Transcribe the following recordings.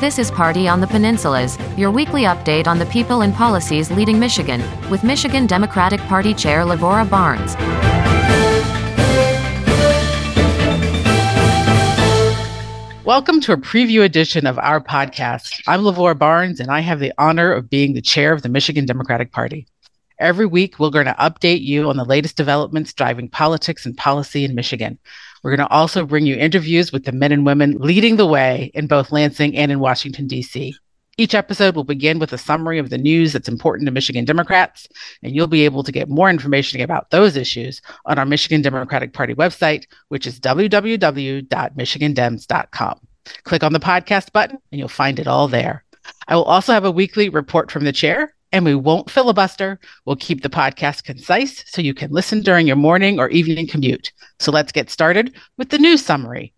This is Party on the Peninsulas, your weekly update on the people and policies leading Michigan, with Michigan Democratic Party Chair Lavora Barnes. Welcome to a preview edition of our podcast. I'm Lavora Barnes, and I have the honor of being the chair of the Michigan Democratic Party. Every week, we're going to update you on the latest developments driving politics and policy in Michigan. We're going to also bring you interviews with the men and women leading the way in both Lansing and in Washington, D.C. Each episode will begin with a summary of the news that's important to Michigan Democrats, and you'll be able to get more information about those issues on our Michigan Democratic Party website, which is www.michigandems.com. Click on the podcast button, and you'll find it all there. I will also have a weekly report from the chair and we won't filibuster. We'll keep the podcast concise so you can listen during your morning or evening commute. So let's get started with the news summary.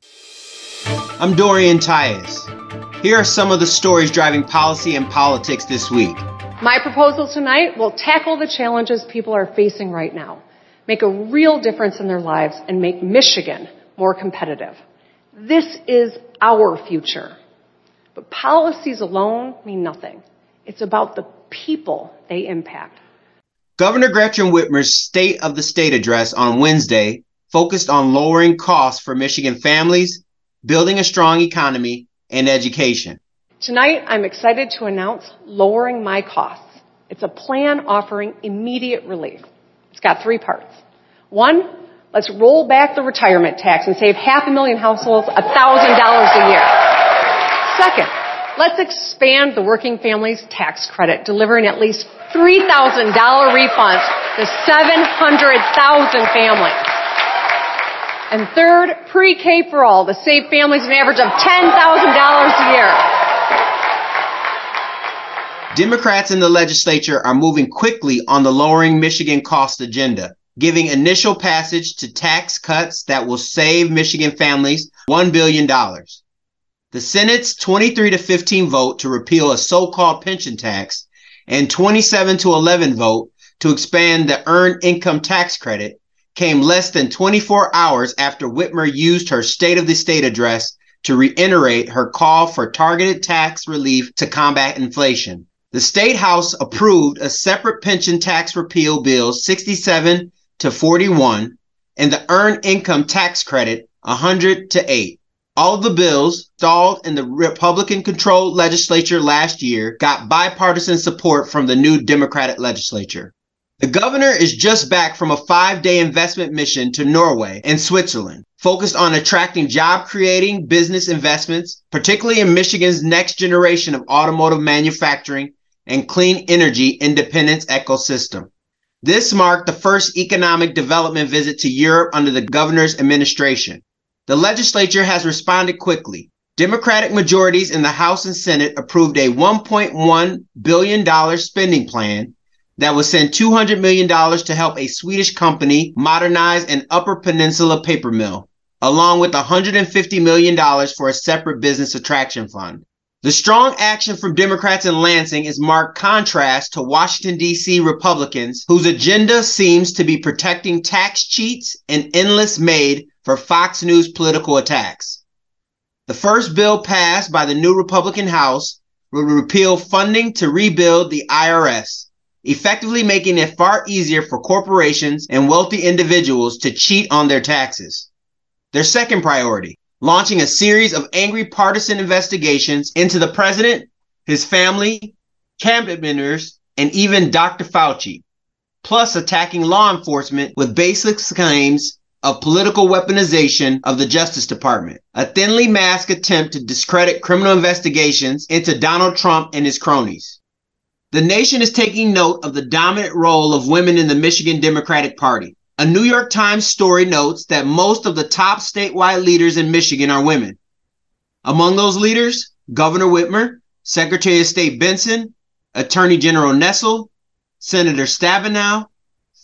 I'm Dorian Tyus. Here are some of the stories driving policy and politics this week. My proposal tonight will tackle the challenges people are facing right now, make a real difference in their lives, and make Michigan more competitive. This is our future. But policies alone mean nothing. It's about the people they impact. Governor Gretchen Whitmer's State of the State address on Wednesday focused on lowering costs for Michigan families, building a strong economy, and education. Tonight, I'm excited to announce Lowering MI Costs. It's a plan offering immediate relief. It's got three parts. One, let's roll back the retirement tax and save half a million households $1,000 a year. Second, Let's expand the working families tax credit, delivering at least $3,000 refunds to 700,000 families. And third, pre-K for all to save families an average of $10,000 a year. Democrats in the legislature are moving quickly on the lowering Michigan cost agenda, giving initial passage to tax cuts that will save Michigan families $1 billion. The Senate's 23 to 15 vote to repeal a so-called pension tax and 27 to 11 vote to expand the earned income tax credit came less than 24 hours after Whitmer used her State of the State address to reiterate her call for targeted tax relief to combat inflation. The State House approved a separate pension tax repeal bill 67 to 41 and the earned income tax credit 100 to 8. All the bills stalled in the Republican controlled legislature last year got bipartisan support from the new Democratic legislature. The governor is just back from a five day investment mission to Norway and Switzerland, focused on attracting job creating business investments, particularly in Michigan's next generation of automotive manufacturing and clean energy independence ecosystem. This marked the first economic development visit to Europe under the governor's administration. The legislature has responded quickly. Democratic majorities in the House and Senate approved a $1.1 billion spending plan that would send $200 million to help a Swedish company modernize an Upper Peninsula paper mill, along with $150 million for a separate business attraction fund. The strong action from Democrats in Lansing is marked contrast to Washington, D.C. Republicans whose agenda seems to be protecting tax cheats and endless made for Fox News political attacks. The first bill passed by the new Republican House will repeal funding to rebuild the IRS, effectively making it far easier for corporations and wealthy individuals to cheat on their taxes. Their second priority, launching a series of angry partisan investigations into the president, his family, cabinet members, and even Dr. Fauci, plus attacking law enforcement with baseless claims of political weaponization of the Justice Department, a thinly masked attempt to discredit criminal investigations into Donald Trump and his cronies. The nation is taking note of the dominant role of women in the Michigan Democratic Party. A New York Times story notes that most of the top statewide leaders in Michigan are women. Among those leaders, Governor Whitmer, Secretary of State Benson, Attorney General Nessel, Senator Stabenow,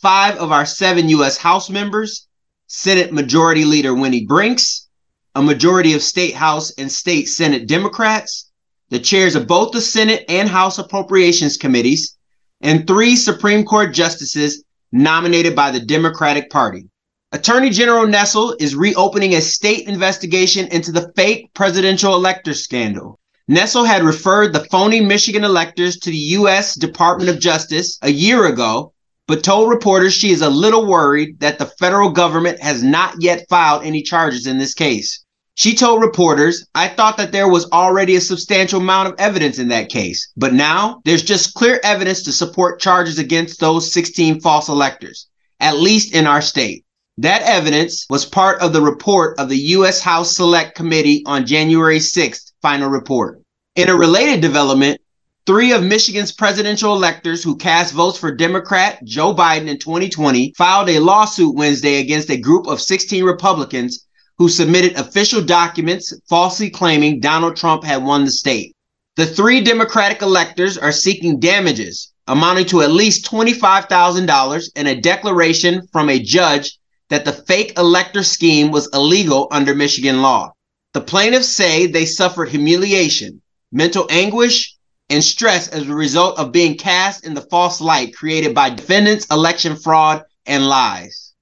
five of our seven U.S. House members, Senate Majority Leader Winnie Brinks, a majority of State House and State Senate Democrats, the chairs of both the Senate and House Appropriations Committees, and three Supreme Court justices nominated by the Democratic Party. Attorney General Nessel is reopening a state investigation into the fake presidential elector scandal. Nessel had referred the phony Michigan electors to the U.S. Department of Justice a year ago, but told reporters she is a little worried that the federal government has not yet filed any charges in this case. She told reporters, I thought that there was already a substantial amount of evidence in that case, but now there's just clear evidence to support charges against those 16 false electors, at least in our state. That evidence was part of the report of the U.S. House Select Committee on January 6th final report. In a related development, three of Michigan's presidential electors who cast votes for Democrat Joe Biden in 2020 filed a lawsuit Wednesday against a group of 16 Republicans who submitted official documents falsely claiming Donald Trump had won the state. The three Democratic electors are seeking damages amounting to at least $25,000 and a declaration from a judge that the fake elector scheme was illegal under Michigan law. The plaintiffs say they suffered humiliation, mental anguish, and stress as a result of being cast in the false light created by defendants' election fraud and lies.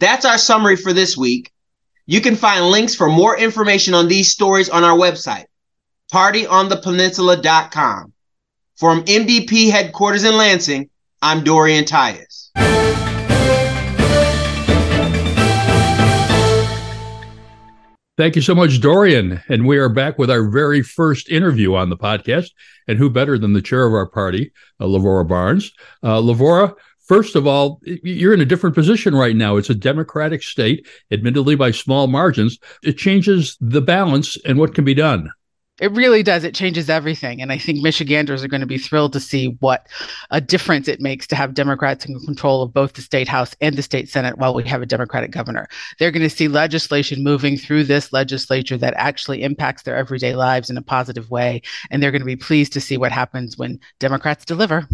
That's our summary for this week. You can find links for more information on these stories on our website, partyonthepeninsula.com. From MDP headquarters in Lansing, I'm Dorian Tyus. Thank you so much, Dorian. And we are back with our very first interview on the podcast. And who better than the chair of our party, uh, Lavora Barnes? Uh, Lavora, first of all, you're in a different position right now. It's a Democratic state, admittedly by small margins. It changes the balance and what can be done. It really does. It changes everything. And I think Michiganders are going to be thrilled to see what a difference it makes to have Democrats in control of both the state House and the state Senate while we have a Democratic governor. They're going to see legislation moving through this legislature that actually impacts their everyday lives in a positive way. And they're going to be pleased to see what happens when Democrats deliver.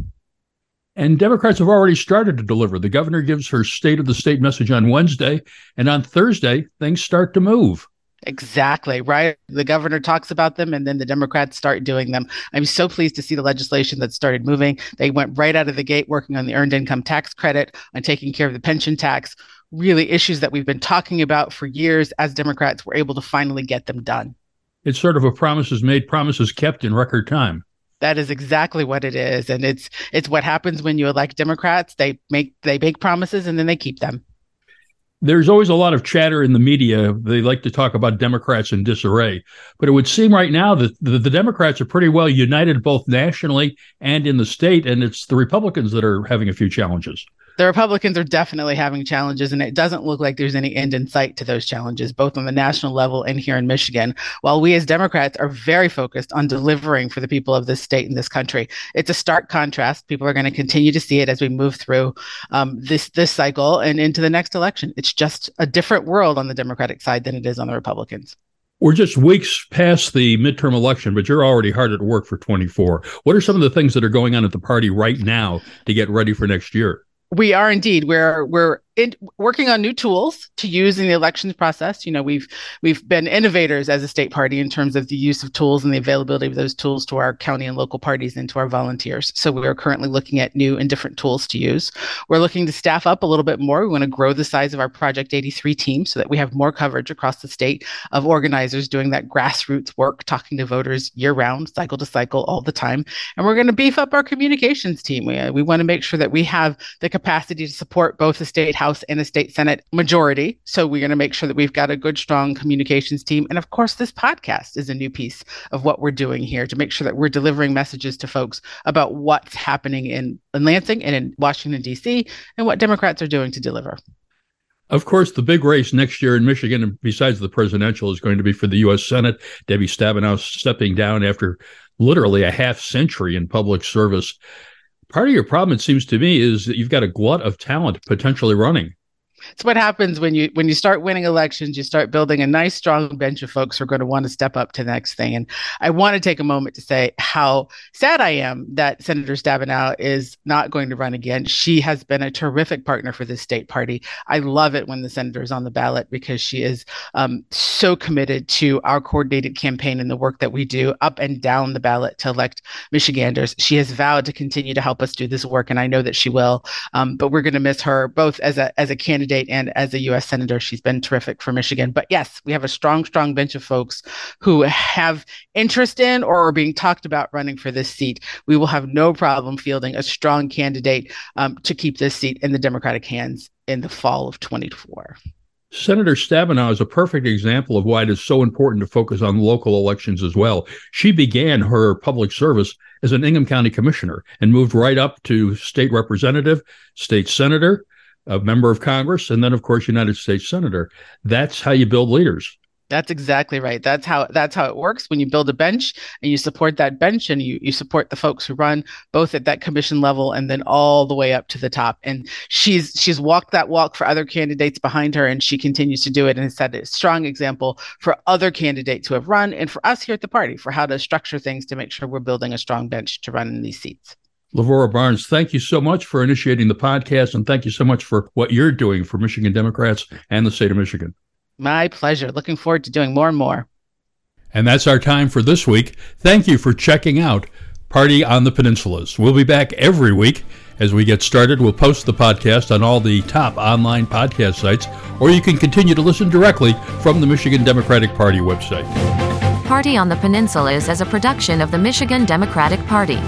And Democrats have already started to deliver. The governor gives her state of the state message on Wednesday. And on Thursday, things start to move. Exactly, right? The governor talks about them and then the Democrats start doing them. I'm so pleased to see the legislation that started moving. They went right out of the gate working on the earned income tax credit, on taking care of the pension tax, really issues that we've been talking about for years as Democrats were able to finally get them done. It's sort of a promises made, promises kept in record time. That is exactly what it is. And it's it's what happens when you elect Democrats. They make they make promises and then they keep them there's always a lot of chatter in the media. They like to talk about Democrats in disarray. But it would seem right now that the, the, Democrats are pretty well united both nationally and in the state. And it's the Republicans that are having a few challenges the Republicans are definitely having challenges, and it doesn't look like there's any end in sight to those challenges, both on the national level and here in Michigan. While we as Democrats are very focused on delivering for the people of this state and this country, it's a stark contrast. People are going to continue to see it as we move through um, this this cycle and into the next election. It's just a different world on the Democratic side than it is on the Republicans. We're just weeks past the midterm election, but you're already hard at work for 24. What are some of the things that are going on at the party right now to get ready for next year? We are indeed. We're we're in, working on new tools to use in the elections process. You know, we've we've been innovators as a state party in terms of the use of tools and the availability of those tools to our county and local parties and to our volunteers. So we are currently looking at new and different tools to use. We're looking to staff up a little bit more. We want to grow the size of our Project 83 team so that we have more coverage across the state of organizers doing that grassroots work, talking to voters year round, cycle to cycle, all the time. And we're going to beef up our communications team. We, we want to make sure that we have the capacity to support both the state House and a state Senate majority. So we're going to make sure that we've got a good, strong communications team. And of course, this podcast is a new piece of what we're doing here to make sure that we're delivering messages to folks about what's happening in, in Lansing and in Washington, D.C., and what Democrats are doing to deliver. Of course, the big race next year in Michigan, besides the presidential, is going to be for the U.S. Senate. Debbie Stabenow stepping down after literally a half century in public service part of your problem, it seems to me, is that you've got a glut of talent potentially running. It's what happens when you when you start winning elections. You start building a nice, strong bench of folks who are going to want to step up to the next thing. And I want to take a moment to say how sad I am that Senator Stabenow is not going to run again. She has been a terrific partner for the state party. I love it when the senator is on the ballot because she is um, so committed to our coordinated campaign and the work that we do up and down the ballot to elect Michiganders. She has vowed to continue to help us do this work, and I know that she will. Um, but we're going to miss her both as a as a candidate candidate and as a U.S. Senator. She's been terrific for Michigan. But yes, we have a strong, strong bench of folks who have interest in or are being talked about running for this seat. We will have no problem fielding a strong candidate um, to keep this seat in the Democratic hands in the fall of 24. Senator Stabenow is a perfect example of why it is so important to focus on local elections as well. She began her public service as an Ingham County commissioner and moved right up to state representative, state senator, a member of Congress, and then, of course, United States senator. That's how you build leaders. That's exactly right. That's how that's how it works when you build a bench and you support that bench and you you support the folks who run both at that commission level and then all the way up to the top. And she's she's walked that walk for other candidates behind her and she continues to do it and has set a strong example for other candidates who have run and for us here at the party for how to structure things to make sure we're building a strong bench to run in these seats. Lavora Barnes, thank you so much for initiating the podcast and thank you so much for what you're doing for Michigan Democrats and the state of Michigan. My pleasure. Looking forward to doing more and more. And that's our time for this week. Thank you for checking out Party on the Peninsulas. We'll be back every week. As we get started, we'll post the podcast on all the top online podcast sites, or you can continue to listen directly from the Michigan Democratic Party website. Party on the Peninsulas is a production of the Michigan Democratic Party.